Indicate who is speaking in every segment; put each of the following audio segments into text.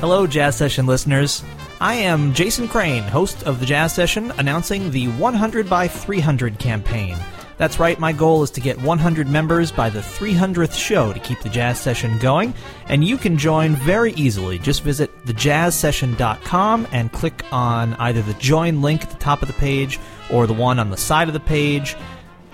Speaker 1: Hello, Jazz Session listeners. I am Jason Crane, host of the Jazz Session, announcing the 100 by 300 campaign. That's right, my goal is to get 100 members by the 300th show to keep the Jazz Session going, and you can join very easily. Just visit thejazzsession.com and click on either the join link at the top of the page or the one on the side of the page.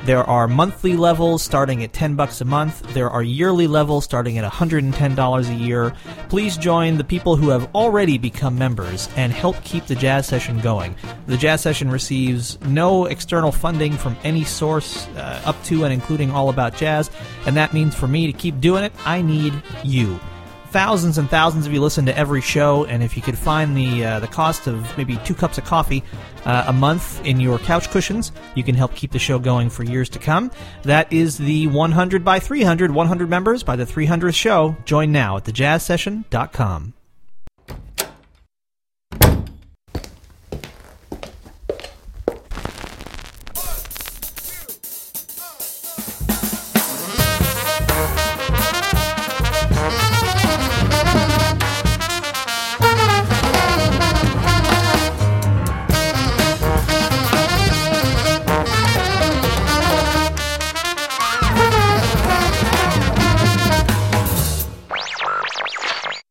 Speaker 1: There are monthly levels starting at 10 bucks a month. There are yearly levels starting at $110 a year. Please join the people who have already become members and help keep the jazz session going. The jazz session receives no external funding from any source uh, up to and including All About Jazz, and that means for me to keep doing it, I need you thousands and thousands of you listen to every show, and if you could find the uh, the cost of maybe two cups of coffee uh, a month in your couch cushions, you can help keep the show going for years to come. That is the 100 by 300, 100 members by the 300th show. Join now at thejazzsession.com.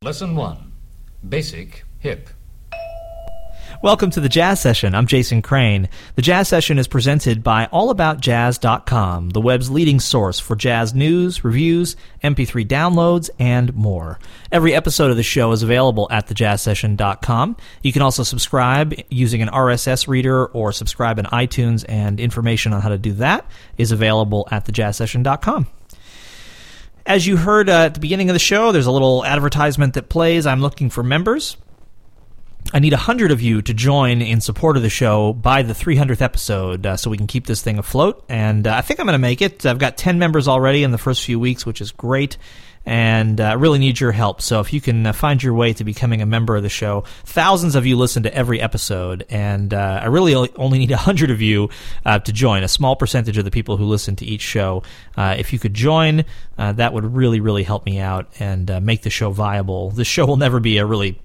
Speaker 2: Lesson 1 Basic Hip.
Speaker 1: Welcome to the Jazz Session. I'm Jason Crane. The Jazz Session is presented by AllAboutJazz.com, the web's leading source for jazz news, reviews, MP3 downloads, and more. Every episode of the show is available at thejazzsession.com. You can also subscribe using an RSS reader or subscribe in iTunes, and information on how to do that is available at thejazzsession.com. As you heard uh, at the beginning of the show, there's a little advertisement that plays. I'm looking for members. I need 100 of you to join in support of the show by the 300th episode uh, so we can keep this thing afloat. And uh, I think I'm going to make it. I've got 10 members already in the first few weeks, which is great and uh, really need your help. So if you can uh, find your way to becoming a member of the show, thousands of you listen to every episode, and uh, I really only need a hundred of you uh, to join. A small percentage of the people who listen to each show. Uh, if you could join, uh, that would really, really help me out and make the show viable. This show will never be a really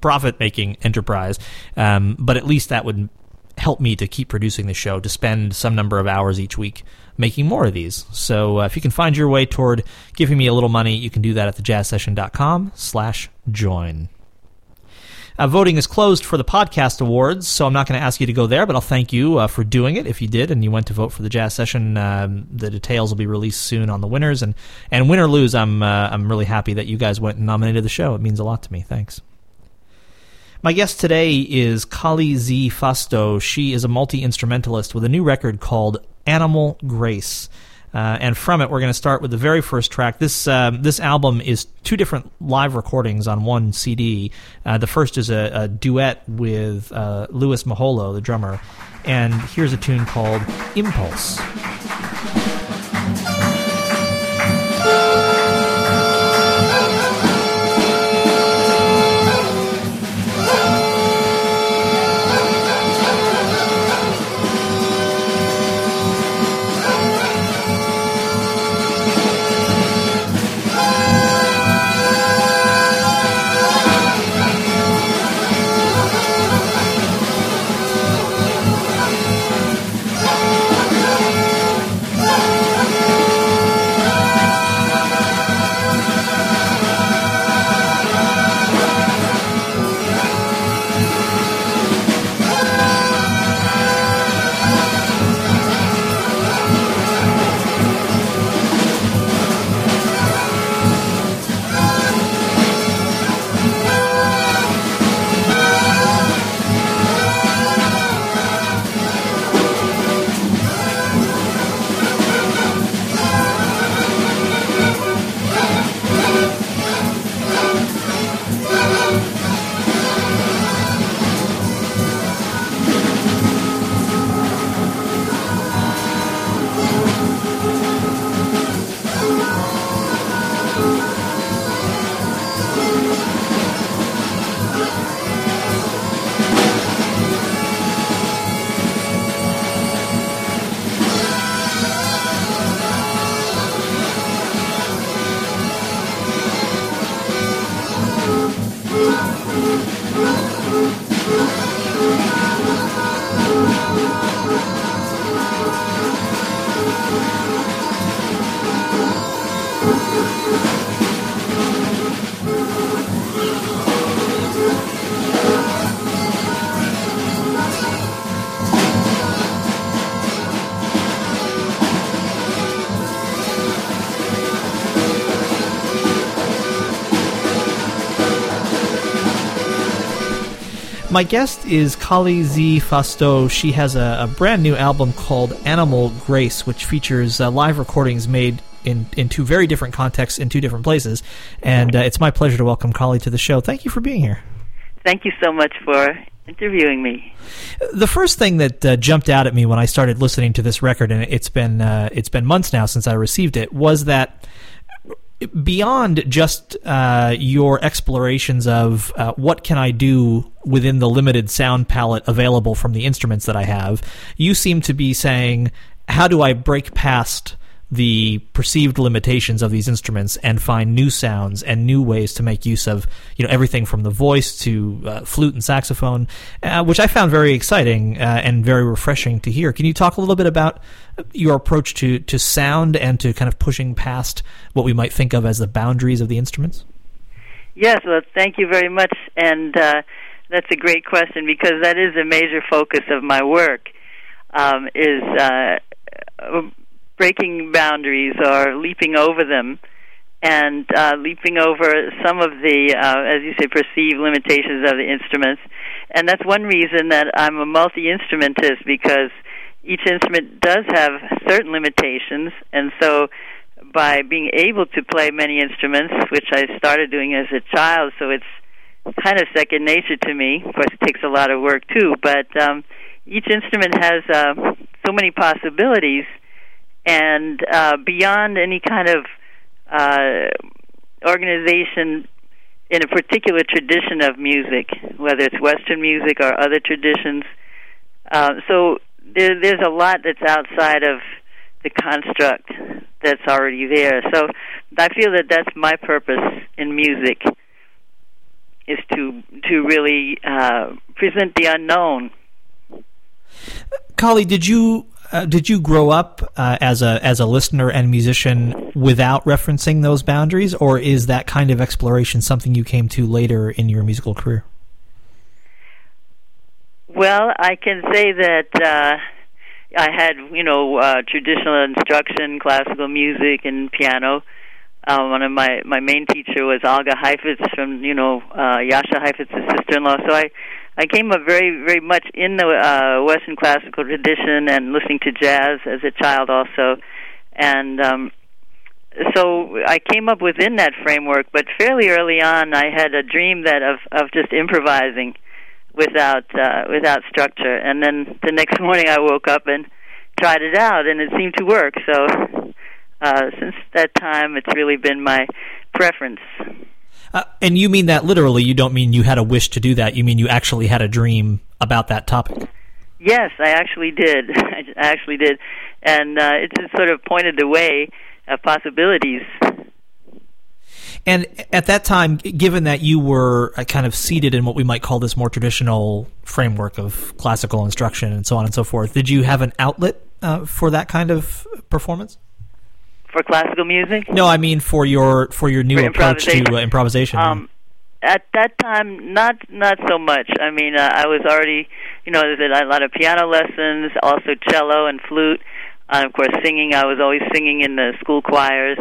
Speaker 1: profit-making enterprise, um, but at least that would help me to keep producing the show to spend some number of hours each week making more of these. So uh, if you can find your way toward giving me a little money, you can do that at thejazzsession.com slash join. Uh, voting is closed for the podcast awards, so I'm not going to ask you to go there, but I'll thank you uh, for doing it if you did and you went to vote for the jazz session. Um, the details will be released soon on the winners, and and win or lose, I'm uh, I'm really happy that you guys went and nominated the show. It means a lot to me. Thanks. My guest today is Kali Z Fasteau. She is a multi instrumentalist with a new record called Animal Grace. Uh, and from it, we're going to start with the very first track. This um, this album is two different live recordings on one CD. Uh, the first is a, a duet with uh, Louis Moholo, the drummer, and here's a tune called Impulse. My guest is Kali Z Fasteau. She has a, a, brand new album called Animal Grace, which features uh, live recordings made in, in two very different contexts in two different places. And uh, it's my pleasure to welcome Kali to the show. Thank you for being here.
Speaker 3: Thank you so much for interviewing me.
Speaker 1: The first thing that uh, jumped out at me when I started listening to this record, and it's been uh, it's been months now since I received it, was that beyond just uh, your explorations of uh, what can I do within the limited sound palette available from the instruments that I have, you seem to be saying, how do I break past the perceived limitations of these instruments and find new sounds and new ways to make use of you know everything from the voice to uh, flute and saxophone, uh, which I found very exciting uh, and very refreshing to hear. Can you talk a little bit about your approach to to sound and to kind of pushing past what we might think of as the boundaries of the instruments?
Speaker 3: Yes, well, thank you very much, and uh, that's a great question because that is a major focus of my work. Um, is uh, breaking boundaries or leaping over them and uh, leaping over some of the, uh, as you say, perceived limitations of the instruments. And that's one reason that I'm a multi instrumentist because each instrument does have certain limitations. And so by being able to play many instruments, which I started doing as a child, so it's kind of second nature to me. Of course, it takes a lot of work too, but um, each instrument has uh, so many possibilities and uh, beyond any kind of uh, organization in a particular tradition of music, whether it's Western music or other traditions. Uh, so there, there's a lot that's outside of the construct that's already there. So I feel that that's my purpose in music is to to really uh, present the unknown.
Speaker 1: Kali, did you uh, did you grow up uh, as a as a listener and musician without referencing those boundaries, or is that kind of exploration something you came to later in your musical career?
Speaker 3: Well, I can say that uh, I had you know uh, traditional instruction, classical music, and piano. Uh, one of my my main teacher was Olga Heifetz from you know uh, Jascha Heifetz's sister-in-law. So I I came up very, very much in the uh, Western classical tradition and listening to jazz as a child also, and um, so I came up within that framework. But fairly early on, I had a dream that of of just improvising without uh, without structure, and then the next morning I woke up and tried it out, and it seemed to work. So uh, since that time, it's really been my preference.
Speaker 1: Uh, and you mean that literally? You don't mean you had a wish to do that. You mean you actually had a dream about that topic?
Speaker 3: Yes, I actually did. I actually did, and uh, it just sort of pointed the way of possibilities.
Speaker 1: And at that time, given that you were uh, kind of seated in what we might call this more traditional framework of classical instruction and so on and so forth, did you have an outlet uh, for that kind of performance?
Speaker 3: For classical music?
Speaker 1: No, I mean for your for your new for approach to uh, improvisation.
Speaker 3: Um, at that time, not not so much. I mean, uh, I was already, you know, there's a lot of piano lessons, also cello and flute, uh, of course, singing. I was always singing in the school choirs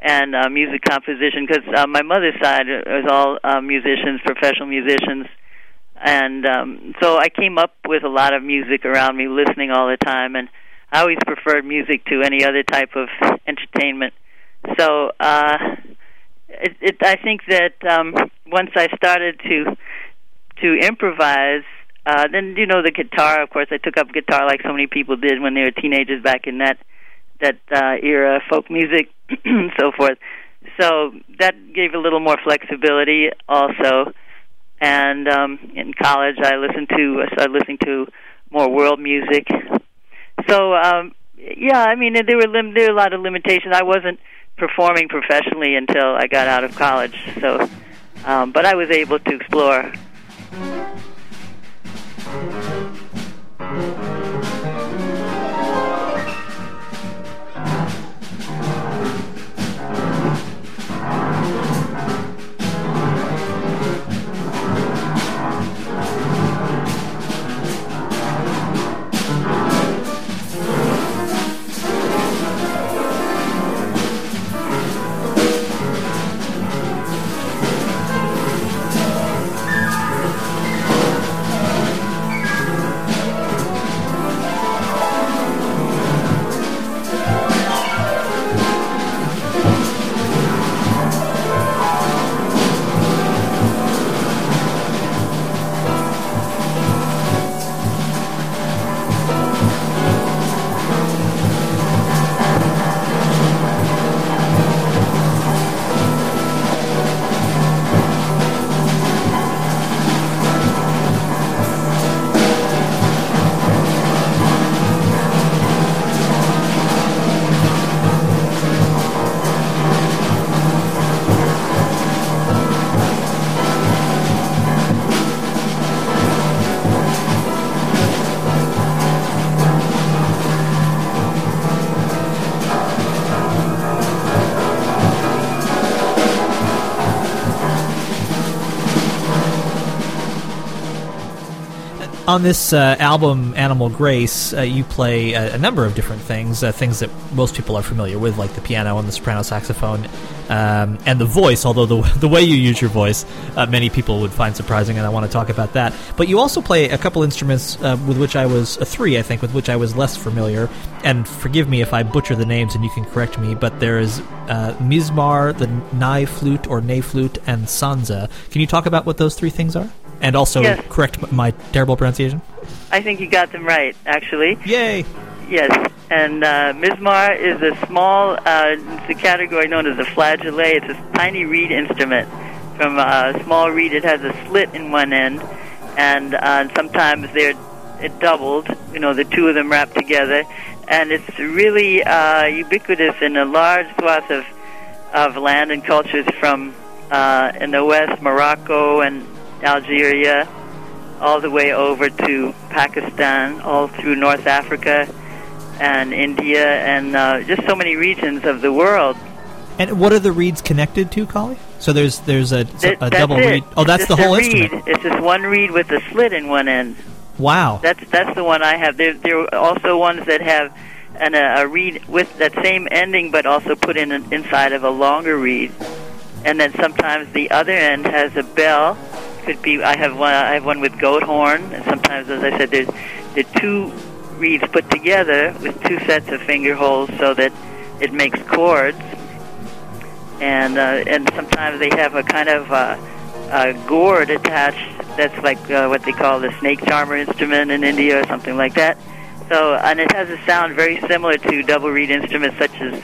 Speaker 3: and uh, music composition because uh, my mother's side was all uh, musicians, professional musicians, and um, so I came up with a lot of music around me, listening all the time, and I always preferred music to any other type of entertainment. So uh, it, it, I think that um, once I started to to improvise, uh, then you know the guitar. Of course, I took up guitar like so many people did when they were teenagers back in that that uh, era, folk music, and so forth. So that gave a little more flexibility, also. And um, in college, I listened to I started listening to more world music, so um, yeah, I mean there were lim- there were a lot of limitations. I wasn't performing professionally until I got out of college. So, um, but I was able to explore.
Speaker 1: On this uh, album, Animal Grace, uh, you play a, a, number of different things, uh, things that most people are familiar with, like the piano and the soprano saxophone, um, and the voice. Although the the way you use your voice, uh, many people would find surprising, and I want to talk about that. But you also play a couple instruments uh, with which I was uh, three, I think, with which I was less familiar. And forgive me if I butcher the names, and you can correct me. But there is mizmar, the nai flute or ney flute, and sanza. Can you talk about what those three things are? And also
Speaker 3: yes.
Speaker 1: correct my terrible pronunciation?
Speaker 3: I think you got them right, actually.
Speaker 1: Yay!
Speaker 3: Yes, and uh, Mizmar is a small, uh, it's a category known as a flageolet. It's a tiny reed instrument. From a small reed, it has a slit in one end, and uh, sometimes they're it doubled, you know, the two of them wrapped together, and it's really uh, ubiquitous in a large swath of, of land and cultures from uh, in the west, Morocco and Algeria, all the way over to Pakistan, all through North Africa and India, and uh, just so many regions of the world.
Speaker 1: And what are the reeds connected to, Kali? So there's there's a,
Speaker 3: a
Speaker 1: double
Speaker 3: it.
Speaker 1: reed. Oh, that's
Speaker 3: the
Speaker 1: whole
Speaker 3: reed.
Speaker 1: instrument.
Speaker 3: It's just one reed with a slit in one end.
Speaker 1: Wow.
Speaker 3: That's that's the one I have. There there are also ones that have an, a, a reed with that same ending, but also put in an, inside of a longer reed. And then sometimes the other end has a bell could be. I have one. I have one with goat horn, and sometimes, as I said, there's the two reeds put together with two sets of finger holes so that it makes chords. And uh, and sometimes they have a kind of uh, a gourd attached. That's like uh, what they call the snake charmer instrument in India or something like that. So and it has a sound very similar to double reed instruments such as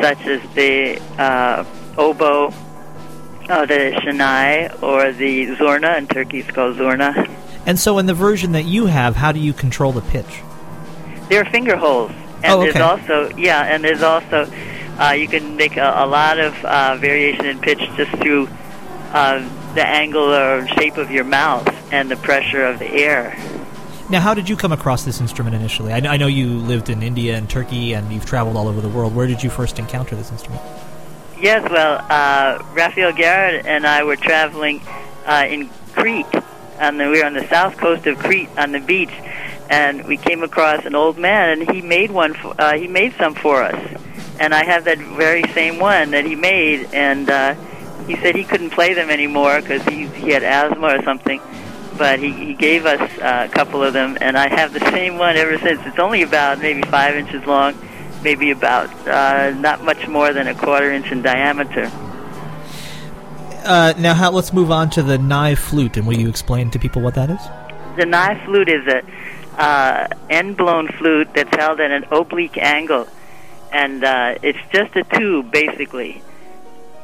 Speaker 3: such as the uh, oboe uh, the Shanai or the Zurna. In Turkey, it's called Zurna.
Speaker 1: And so, in the version that you have, how do you control the pitch?
Speaker 3: There are finger holes, and
Speaker 1: oh, okay.
Speaker 3: there's also yeah, and there's also uh, you can make a, a lot of uh, variation in pitch just through uh, the angle or shape of your mouth and the pressure of the air.
Speaker 1: Now, how did you come across this instrument initially? I, I know you lived in India and Turkey, and you've traveled all over the world. Where did you first encounter this instrument?
Speaker 3: Yes, well, uh, Raphael Garrett and I were traveling uh, in Crete, and we were on the south coast of Crete on the beach, and we came across an old man, and he made one. For, uh, he made some for us, and I have that very same one that he made, and uh, he said he couldn't play them anymore because he he had asthma or something. But he, he gave us uh, a couple of them, and I have the same one ever since. It's only about maybe five inches long maybe about uh, not much more than a quarter inch in diameter.
Speaker 1: Uh, now, how, let's move on to the nai flute, and will you explain to people what that is?
Speaker 3: The nai flute is a uh, end-blown flute that's held at an oblique angle, and uh, it's just a tube, basically.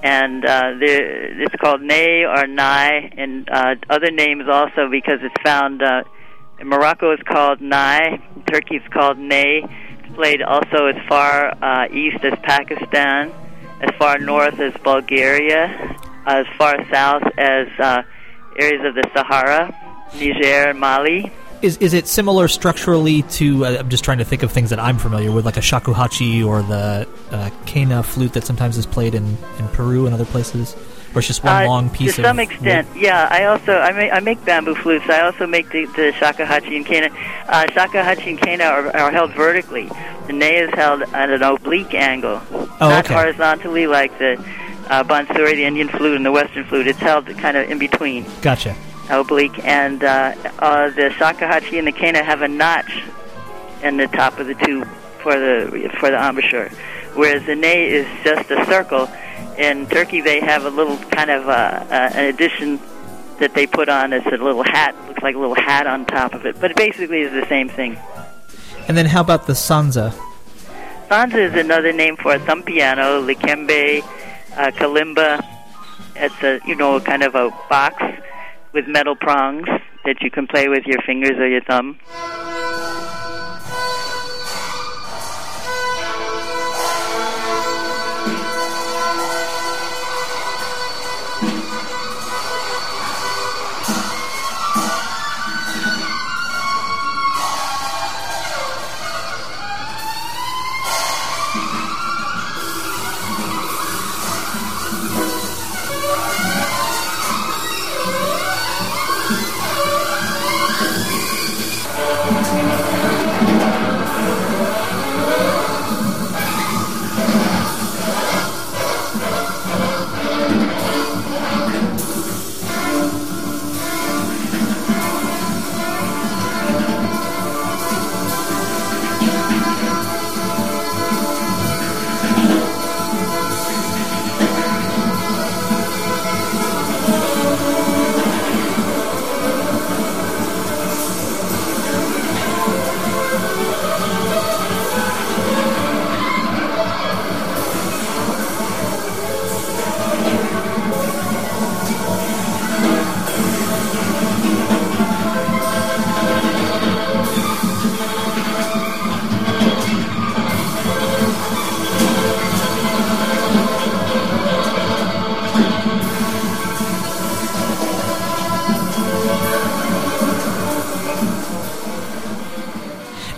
Speaker 3: And uh, it's called ney or nai, and uh, other names also because it's found. Uh, in Morocco, it's called nai. In Turkey, it's called ney played also as far uh, east as Pakistan, as far north as Bulgaria, as far south as uh, areas of the Sahara, Niger, and Mali.
Speaker 1: Is is it similar structurally to? Uh, I'm just trying to think of things that I'm familiar with, like a shakuhachi or the uh, quena flute that sometimes is played in, in Peru and other places or it's just one
Speaker 3: uh,
Speaker 1: long piece
Speaker 3: to some extent
Speaker 1: wood?
Speaker 3: yeah i also i make i make bamboo flutes. I also make the, the shakuhachi and quena uh, shakuhachi and quena are, are held vertically. The ney is held at an oblique angle
Speaker 1: oh,
Speaker 3: not
Speaker 1: okay.
Speaker 3: horizontally like the uh, bansuri the indian flute and the western flute. It's held kind of in between.
Speaker 1: Gotcha.
Speaker 3: Oblique and uh, uh, the shakuhachi and the quena have a notch in the top of the tube for the for the embouchure whereas the ney is just a circle in Turkey they have a little kind of uh, uh, an addition that they put on as a little hat, looks like a little hat on top of it, but it basically is the same thing.
Speaker 1: And then how about the sanza?
Speaker 3: Sanza is another name for a thumb piano, likembe, uh, kalimba. It's a you know kind of a box with metal prongs that you can play with your fingers or your thumb.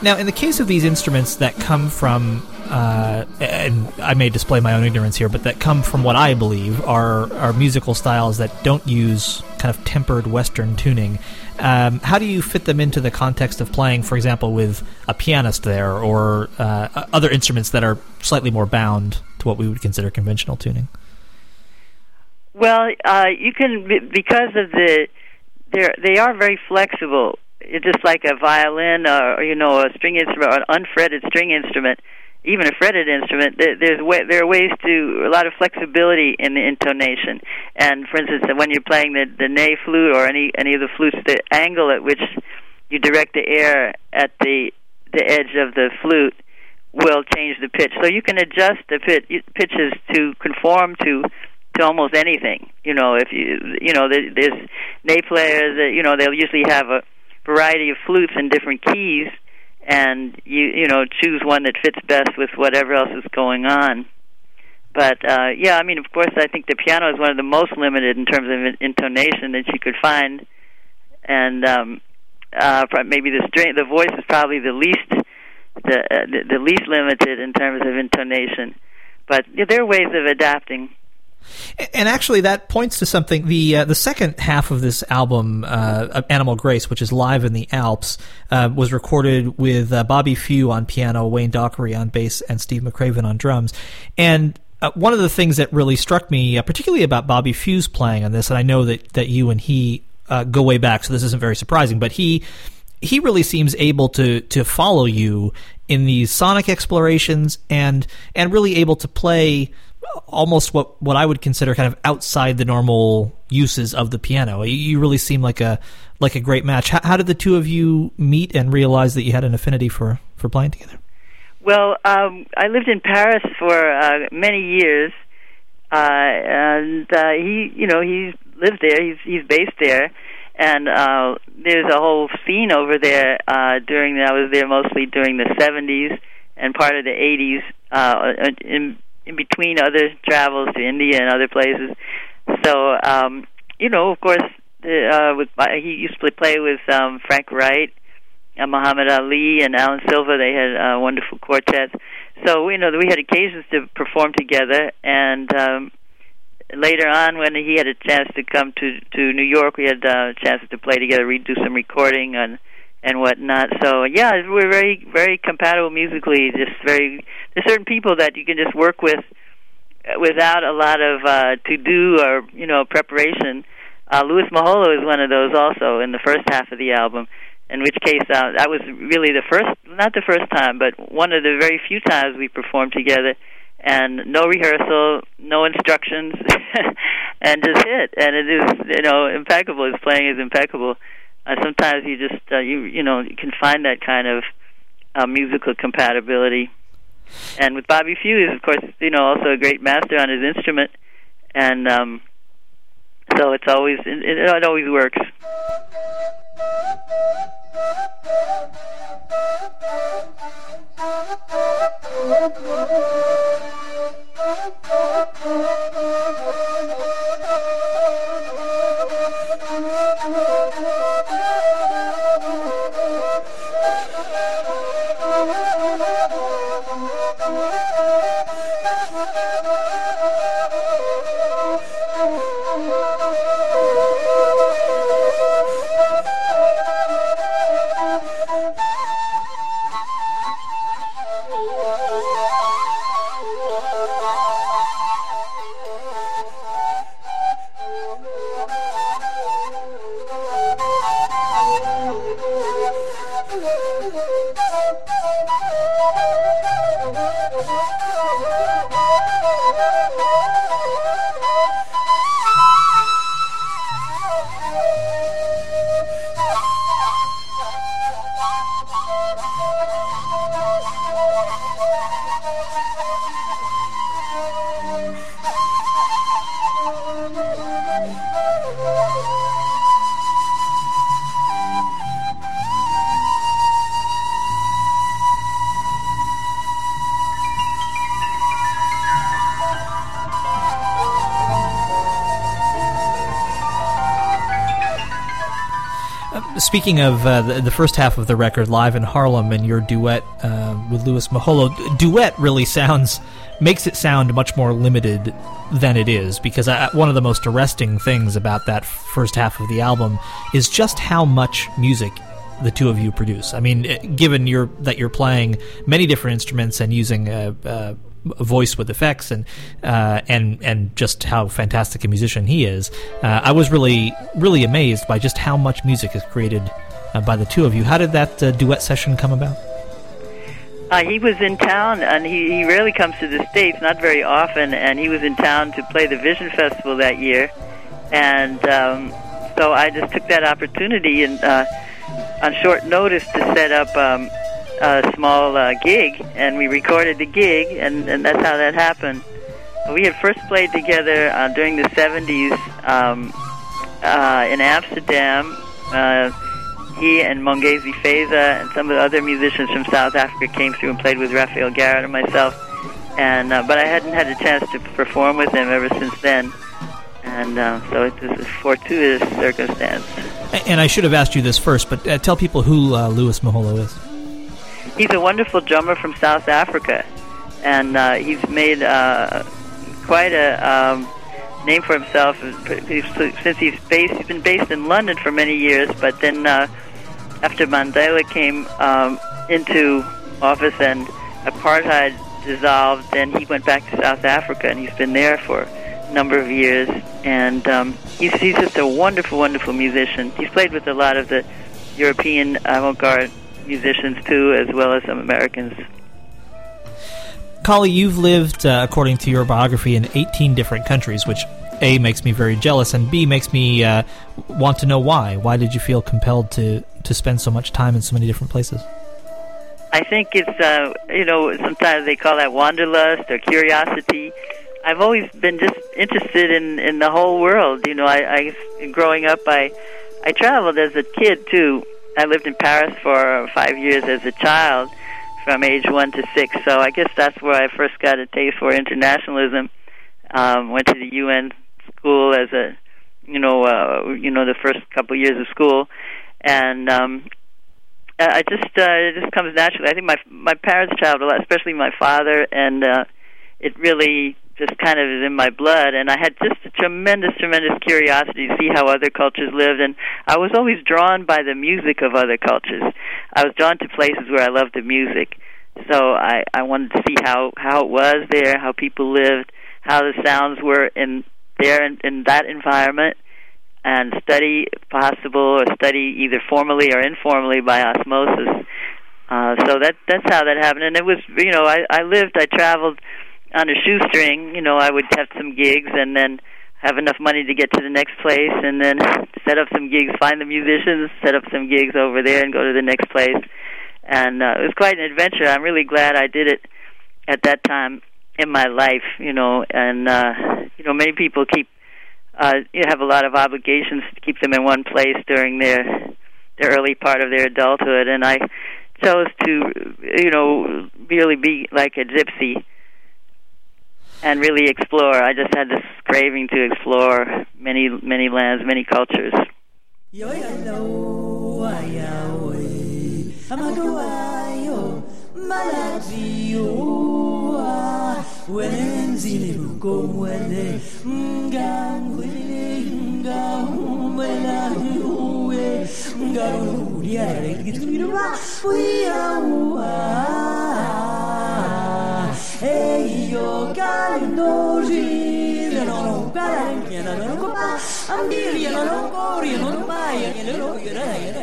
Speaker 1: Now, in the case of these instruments that come from, uh, and I may display my own ignorance here, but that come from what I believe are are musical styles that don't use kind of tempered Western tuning. Um, how do you fit them into the context of playing, for example, with a pianist there or uh, other instruments that are slightly more bound to what we would consider conventional tuning?
Speaker 3: Well, uh, you can because of the they they are very flexible. It's just like a violin or you know a string instrument or an unfretted string instrument, even a fretted instrument. There's way, there are ways to a lot of flexibility in the intonation. And for instance, when you're playing the the ney flute or any any of the flutes, the angle at which you direct the air at the the edge of the flute will change the pitch. So you can adjust the pitch, pitches to conform to to almost anything. You know, if you you know there's ney players that you know they'll usually have a variety of flutes in different keys, and you you know choose one that fits best with whatever else is going on. But uh, yeah, I mean, of course, I think the piano is one of the most limited in terms of intonation that you could find, and um, uh, maybe the string, the voice is probably the least the, uh, the the least limited in terms of intonation. But yeah, there are ways of adapting.
Speaker 1: And actually, that points to something. The uh, the second half of this album, uh, Animal Grace, which is live in the Alps, uh, was recorded with uh, Bobby Few on piano, Wayne Dockery on bass, and Steve McCraven on drums. And uh, one of the things that really struck me, uh, particularly about Bobby Few's playing on this, and I know that, that you and he go way back, so this isn't very surprising, but he he really seems able to to follow you in these sonic explorations and and really able to play almost what what I would consider kind of outside the normal uses of the piano. You really seem like a like a great match. How, how did the two of you meet and realize that you had an affinity for for playing together?
Speaker 3: Well, um, I lived in Paris for uh, many years, uh, and uh, he, you know, he lives there. He's he's based there, and uh, there's a whole scene over there. Uh, during I was there mostly during the '70s and part of the '80s. Uh, in in between other travels to India and other places. So, um, you know, of course, uh, with he used to play with um, Frank Wright, and Muhammad Ali, and Alan Silva. They had uh, wonderful quartets. So, you know, we had occasions to perform together, and um, later on, when he had a chance to come to to New York, we had uh, chances to play together. We do some recording and and whatnot. So yeah, we're very very compatible musically. Just very there's certain people that you can just work with without a lot of uh, to do or you know preparation. Uh, Louis Moholo is one of those also in the first half of the album. In which case, uh, that was really the first, not the first time, but one of the very few times we performed together, and no rehearsal, no instructions, and just hit. And it is, you know, impeccable. His playing is impeccable uh, sometimes you just uh, you you know you can find that kind of uh, musical compatibility. And with Bobby Fuse, of course, you know, also a great master on his instrument, and um, so it's always it, it always works.
Speaker 1: speaking of uh, the, the, first half of the record, live in Harlem, and your duet uh, with Louis Moholo, duet really sounds makes it sound much more limited than it is because I, one of the most arresting things about that first half of the album is just how much music the two of you produce. I mean, eh, given you're, that you're playing many different instruments and using a, a voice with effects and uh, and and just how fantastic a musician he is, uh, I was really really amazed by just how much music is created uh, by the two of you. How did that uh, duet session come about?
Speaker 3: Uh, he was in town, and he, he rarely comes to the States, not very often, and he was in town to play the Vision Festival that year. And um, so I just took that opportunity and uh, on short notice to set up um, a small uh, gig, and we recorded the gig, and, and that's how that happened. We had first played together uh, during the 70s um, uh, in Amsterdam. Uh, he and Mongezi Feza and some of the other musicians from South Africa came through and played with Raphael Garrett and myself. And uh, but I hadn't had a chance to perform with him ever since then, and uh, so it was a fortuitous circumstance.
Speaker 1: And I should have asked you this first, but uh, tell people who uh, Louis Moholo is.
Speaker 3: He's a wonderful drummer from South Africa, and uh, he's made uh, quite a um, name for himself since he's based. He's been based in London for many years, but then uh, after Mandela came um, into office and apartheid dissolved, then he went back to South Africa, and he's been there for a number of years. And um, he's he's just a wonderful, wonderful musician. He's played with a lot of the European avant-garde musicians too, as well as some Americans.
Speaker 1: Kali, you've lived, uh, according to your biography, in 18 different countries, which A makes me very jealous, and B makes me uh, want to know why. Why did you feel compelled to, to spend so much time in so many different places?
Speaker 3: I think it's, uh, you know, sometimes they call that wanderlust or curiosity. I've always been just interested in, in the whole world. You know, I, I growing up, I I traveled as a kid too. I lived in Paris for five years as a child from age one to six. So I guess that's where I first got a taste for internationalism. Um, went to the UN school as a, you know, uh, you know, the first couple years of school, and um, I just uh, it just comes naturally. I think my my parents traveled a lot, especially my father, and uh, it really just kind of is in my blood and I had just a tremendous tremendous curiosity to see how other cultures lived and I was always drawn by the music of other cultures. I was drawn to places where I loved the music. So I I wanted to see how how it was there, how people lived, how the sounds were in there in, in that environment and study possible or study either formally or informally by osmosis. Uh so that that's how that happened and it was you know I I lived I traveled on a shoestring. You know, I would have some gigs and then have enough money to get to the next place and then set up some gigs, find the musicians, set up some gigs over there and go to the next place. And uh, it was quite an adventure. I'm really glad I did it at that time in my life, you know, and uh you know, many people keep uh you have a lot of obligations to keep them in one place during their their early part of their adulthood and I chose to you know really be like a gypsy and really explore. I just had this craving to explore many, many lands, many cultures.
Speaker 4: Yo calindo ri no no para que no no ko pa am di no no ko ri no no pa ya no no ya ya ya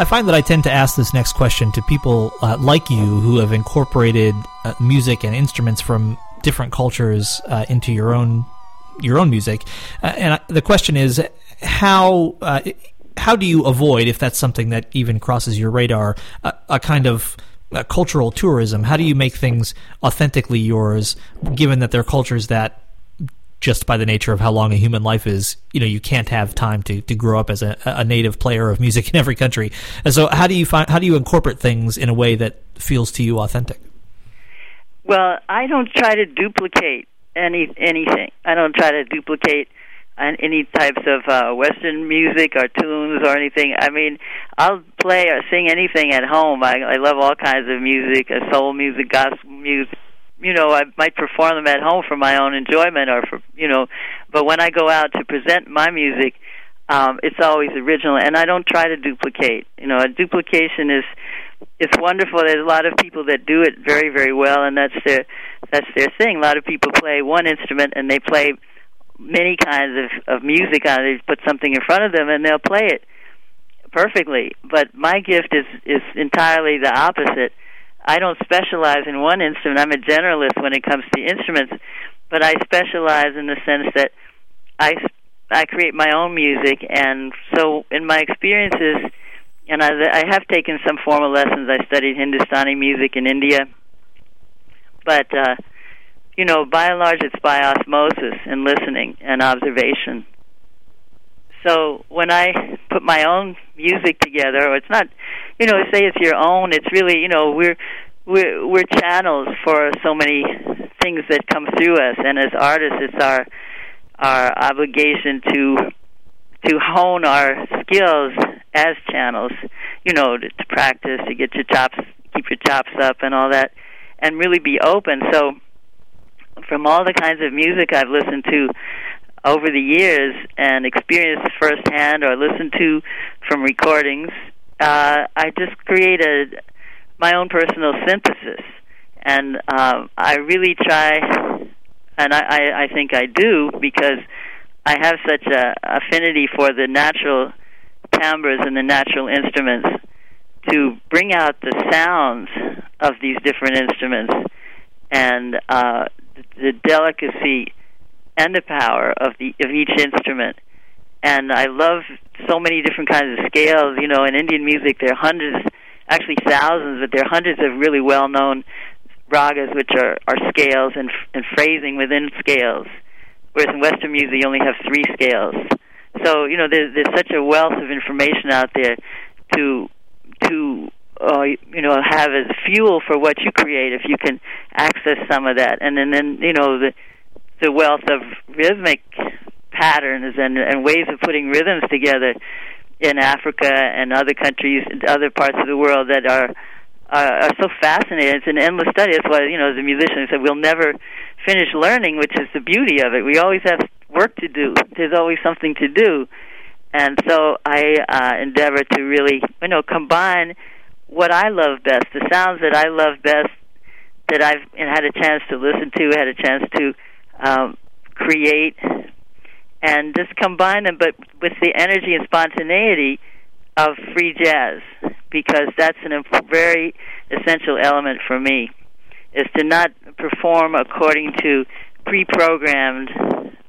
Speaker 1: I find that I tend to ask this next question to people uh, like you who have incorporated uh, music and instruments from different cultures uh, into your own your own music. Uh, and I, the question is how uh, how do you avoid, if that's something that even crosses your radar, a, a kind of uh, cultural tourism? How do you make things authentically yours, given that there are cultures that just by the nature of how long a human life is, you know, you can't have time to, to grow up as a, a native player of music in every country. And so, how do you find how do you incorporate things in a way that feels to you authentic?
Speaker 3: Well, I don't try to duplicate any anything. I don't try to duplicate any types of uh, Western music or tunes or anything. I mean, I'll play or sing anything at home. I, I love all kinds of music, uh, soul music, gospel music, you know, I might perform them at home for my own enjoyment or for, you know, but when I go out to present my music, um, it's always original, and I don't try to duplicate. You know, a duplication is it's wonderful. There's a lot of people that do it very, very well, and that's their that's their thing. A lot of people play one instrument and they play many kinds of of music on it. They put something in front of them and they'll play it perfectly. But my gift is is entirely the opposite. I don't specialize in one instrument. I'm a generalist when it comes to instruments, but I specialize in the sense that I I create my own music, and so in my experiences, and I, I have taken some formal lessons. I studied Hindustani music in India, but uh, you know, by and large, it's by osmosis and listening and observation. So when I put my own music together, or it's not you know, say it's your own. It's really, you know, we're we're we're channels for so many things that come through us, and as artists, it's our our obligation to to hone our skills as channels. You know, to, to practice, to get your chops, keep your chops up, and all that, and really be open. So, from all the kinds of music I've listened to over the years and experienced firsthand or listened to from recordings uh, I just created my own personal synthesis, and um, I really try, and I, I, I think I do because I have such a affinity for the natural timbres and the natural instruments to bring out the sounds of these different instruments and uh, the delicacy and the power of the of each instrument and I love so many different kinds of scales. You know, in Indian music, there are hundreds, actually thousands, but there are hundreds of really well-known ragas, which are are scales and and phrasing within scales. Whereas in Western music, you only have three scales. So you know, there's there's such a wealth of information out there to to uh, you know have as fuel for what you create if you can access some of that, and then then you know the the wealth of rhythmic patterns and, and ways of putting rhythms together in Africa and other countries, other parts of the world that are uh, are so fascinating. It's an endless study. That's why you know, as a musician, I said we'll never finish learning, which is the beauty of it. We always have work to do. There's always something to do, and so I uh, endeavor to really, you know, combine what I love best, the sounds that I love best, that I've had a chance to listen to, had a chance to um, create and just combine them, but with the energy and spontaneity of free jazz, because that's a very essential element for me, is to not perform according to pre-programmed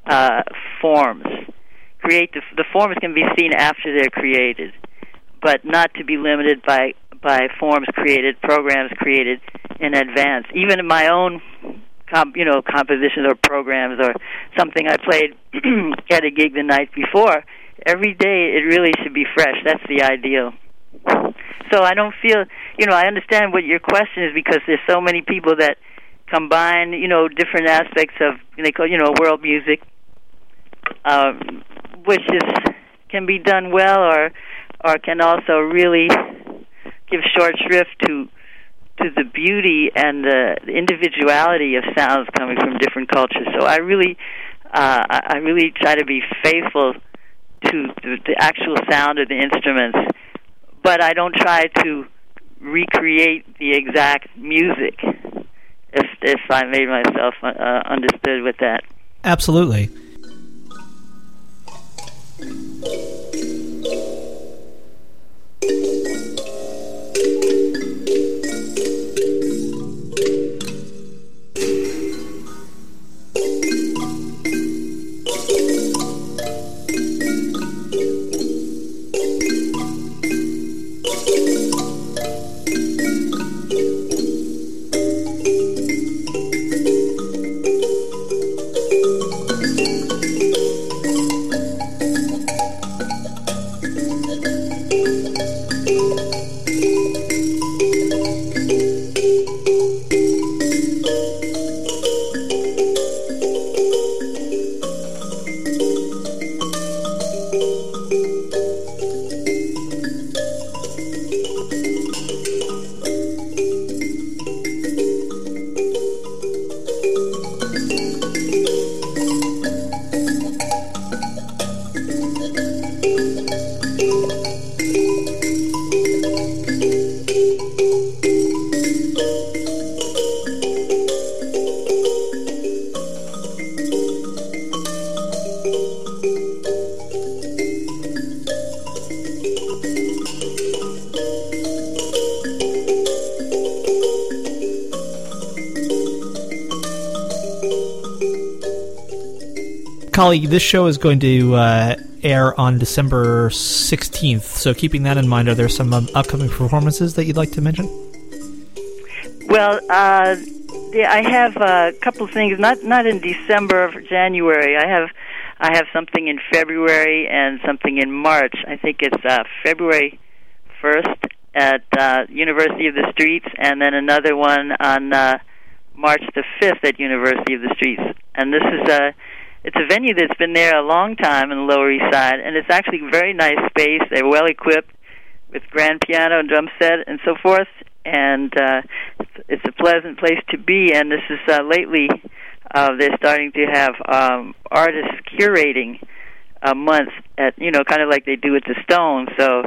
Speaker 3: uh, forms. Create the, the forms can be seen after they're created, but not to be limited by by forms created, programs created in advance. Even in my own comp, you know, compositions or programs or something I played at a gig the night before. Every day it really should be fresh. That's the ideal. So I don't feel, you know, I understand what your question is because there's so many people that combine, you know, different aspects of they call, you know, world music, um, which is can be done well or or can also really give short shrift to to the beauty and the individuality of sounds coming from different cultures. So I really, uh, I really try to be faithful to the, the actual sound of the instruments, but I don't try to recreate the exact music. If if I made myself uh, understood with that.
Speaker 1: Absolutely. Kali, this show is going to uh, air on December 16th. So, keeping that in mind, are there some um, upcoming performances that you'd like to mention?
Speaker 3: Well, uh, yeah, I have a couple things. Not not in December or January. I have I have something in February and something in March. I think it's uh, February first at uh, University of the Streets, and then another one on uh, March the fifth at University of the Streets. And this is a it's a venue that's been there a long time in the Lower East Side, and it's actually a very nice space. They're well equipped with grand piano and drum set and so forth, and uh, it's a pleasant place to be. And this is uh, lately uh, they're starting to have um, artists curating a month at you know kind of like they do at the Stone. So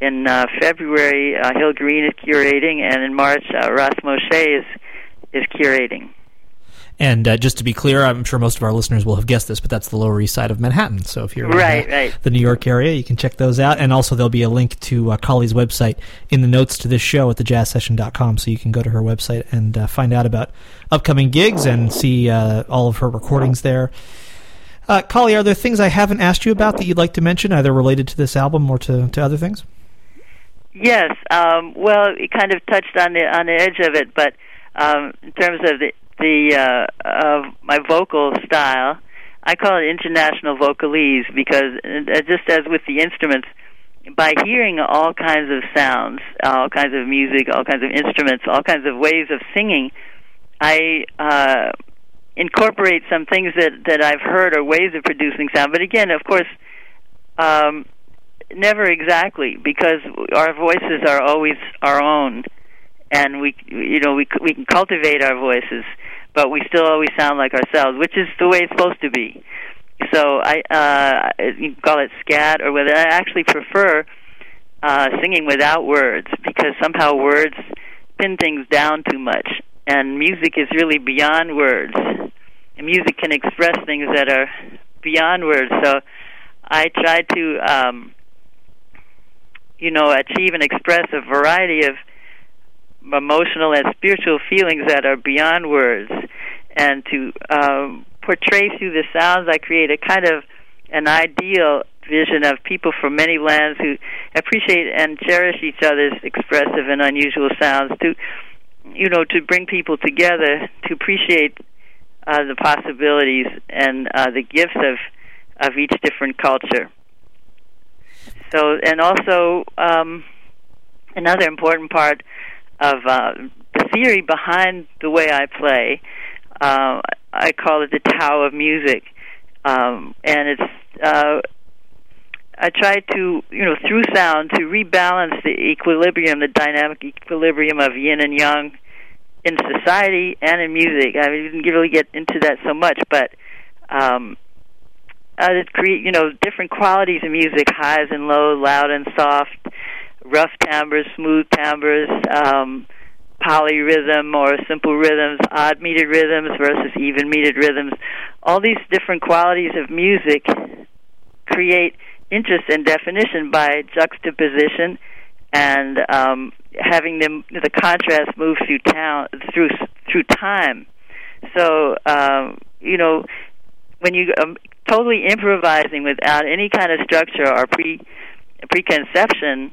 Speaker 3: in uh, February, uh, Hill Greene is curating, and in March, uh, Ras Moshe is is curating.
Speaker 1: And uh, just to be clear, I'm sure most of our listeners will have guessed this, but that's the Lower East Side of Manhattan. So if you're
Speaker 3: right,
Speaker 1: in
Speaker 3: right.
Speaker 1: the New York area, you can check those out. And also, there'll be a link to uh, Kali's website in the notes to this show at thejazzsession.com, so you can go to her website and uh, find out about upcoming gigs and see uh, all of her recordings there. Uh, Kali, are there things I haven't asked you about that you'd like to mention, either related to this album or to, to other things?
Speaker 3: Yes. Um, well, it kind of touched on the on the edge of it, but um, in terms of the the uh, of my vocal style. I call it international vocalese because uh, just as with the instruments, by hearing all kinds of sounds, all kinds of music, all kinds of instruments, all kinds of ways of singing, I uh, incorporate some things that that I've heard or ways of producing sound. But again, of course, um, never exactly because our voices are always our own, and we you know we we can cultivate our voices but we still always sound like ourselves, which is the way it's supposed to be. So I uh, you call it scat or whether I actually prefer uh, singing without words because somehow words pin things down too much, and music is really beyond words. And music can express things that are beyond words. So I try to, um, you know, achieve and express a variety of emotional and spiritual feelings that are beyond words, and to um, portray through the sounds, I create a kind of an ideal vision of people from many lands who appreciate and cherish each other's expressive and unusual sounds. To you know, to bring people together to appreciate uh, the possibilities and uh, the gifts of of each different culture. So, and also um, another important part of uh, the theory behind the way I play. Uh, I call it the Tao of music, um, and it's uh, I try to you know through sound to rebalance the equilibrium, the dynamic equilibrium of yin and yang in society and in music. I mean, didn't really get into that so much, but um, uh, to create you know different qualities of music, highs and lows, loud and soft, rough timbres, smooth timbres, um, polyrhythm or simple rhythms, odd metered rhythms versus even metered rhythms. All these different qualities of music create interest and definition by juxtaposition and um, having them the contrast move through town through through time. So um, you know when you um, totally improvising without any kind of structure or pre preconception,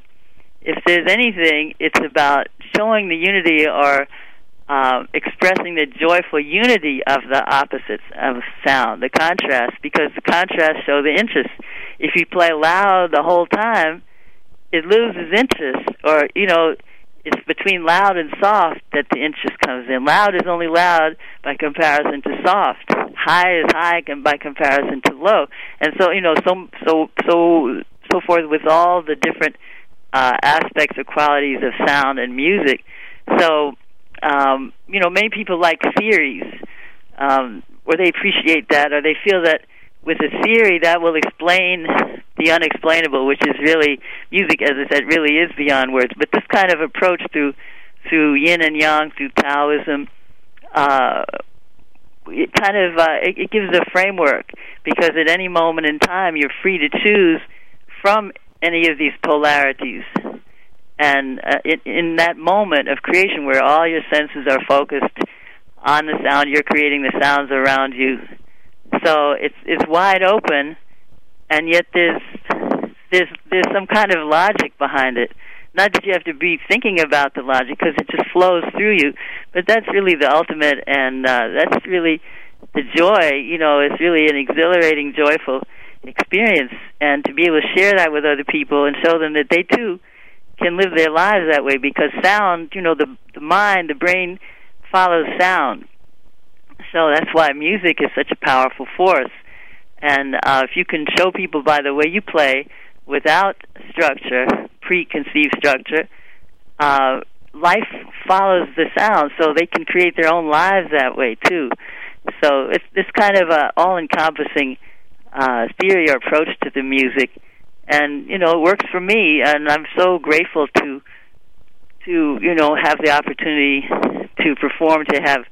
Speaker 3: if there's anything, it's about showing the unity or uh, expressing the joyful unity of the opposites of sound, the contrast, because the contrast show the interest. If you play loud the whole time, it loses interest, or you know, it's between loud and soft that the interest comes in. Loud is only loud by comparison to soft. High is high by comparison to low, and so you know, so so so so forth with all the different uh, aspects or qualities of sound and music. So, um, you know, many people like theories, um, or they appreciate that, or they feel that with a theory that will explain the unexplainable, which is really music, as I said, really is beyond words. But this kind of approach through through yin and yang, through Taoism, uh, it kind of uh, it, it gives a framework because at any moment in time you're free to choose from any of these polarities. And uh, in, in that moment of creation where all your senses are focused on the sound, you're creating the sounds around you. So it's it's wide open, and yet there's there's there's some kind of logic behind it. Not that you have to be thinking about the logic because it just flows through you, but that's really the ultimate, and uh, that's really the joy. You know, it's really an exhilarating, joyful experience and to be able to share that with other people and show them that they too can live their lives that way because sound you know the the mind the brain follows sound. So that's why music is such a powerful force. And uh if you can show people by the way you play without structure preconceived structure uh life follows the sound so they can create their own lives that way too. So it's this kind of a all encompassing uh, theory or approach to the music, and you know it works for me, and I'm so grateful to to you know have the opportunity to perform, to have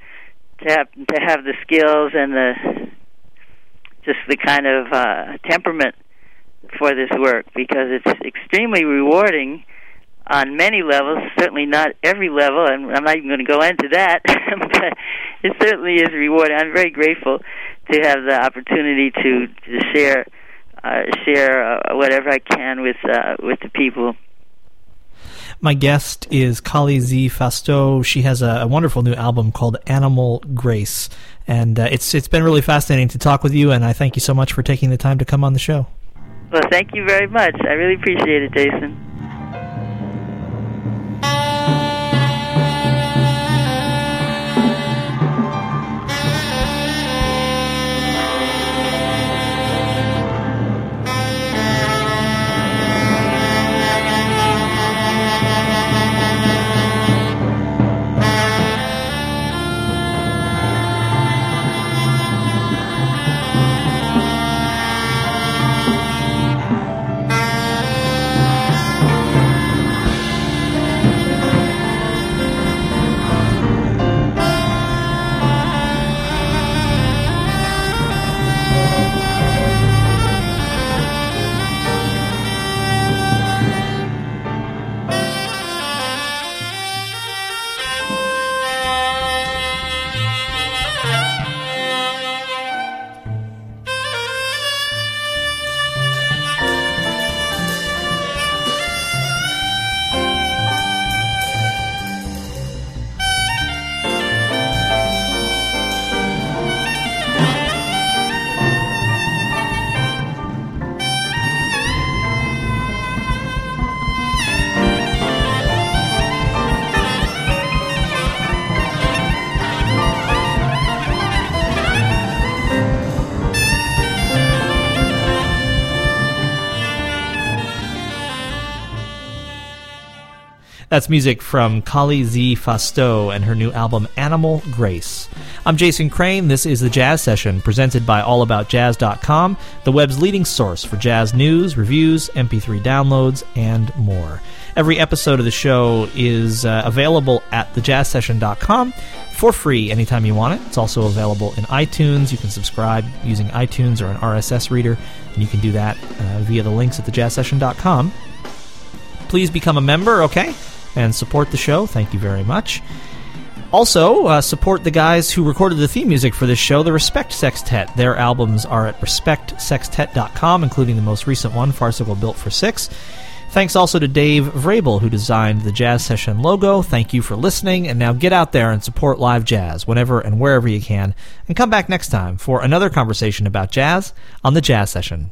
Speaker 3: to have to have the skills and the just the kind of uh, temperament for this work because it's extremely rewarding on many levels. Certainly not every level, and I'm not even going to go into that. but it certainly is rewarding. I'm very grateful to have the opportunity to to share uh, share uh, whatever I can with uh, with the people.
Speaker 1: My guest is Kali Z Fasteau. She has a, a, wonderful new album called Animal Grace, and uh, it's it's been really fascinating to talk with you. And I thank you so much for taking the time to come on the show.
Speaker 3: Well, thank you very much. I really appreciate it, Jason.
Speaker 1: That's music from Kali Z Fasteau and her new album Animal Grace. I'm Jason Crane. This is the Jazz Session presented by AllAboutJazz.com, the web's leading source for jazz news, reviews, MP3 downloads, and more. Every episode of the show is uh, available at thejazzsession.com for free anytime you want it. It's also available in iTunes. You can subscribe using iTunes or an RSS reader, and you can do that uh, via the links at thejazzsession.com. Please become a member, okay? And support the show. Thank you very much. Also, uh, support the guys who recorded the theme music for this show, the Respect Sextet. Their albums are at respectsextet.com, including the most recent one, Farcical Built for Six. Thanks also to Dave Vrabel, who designed the Jazz Session logo. Thank you for listening, and now get out there and support live jazz whenever and wherever you can. And come back next time for another conversation about jazz on the Jazz Session.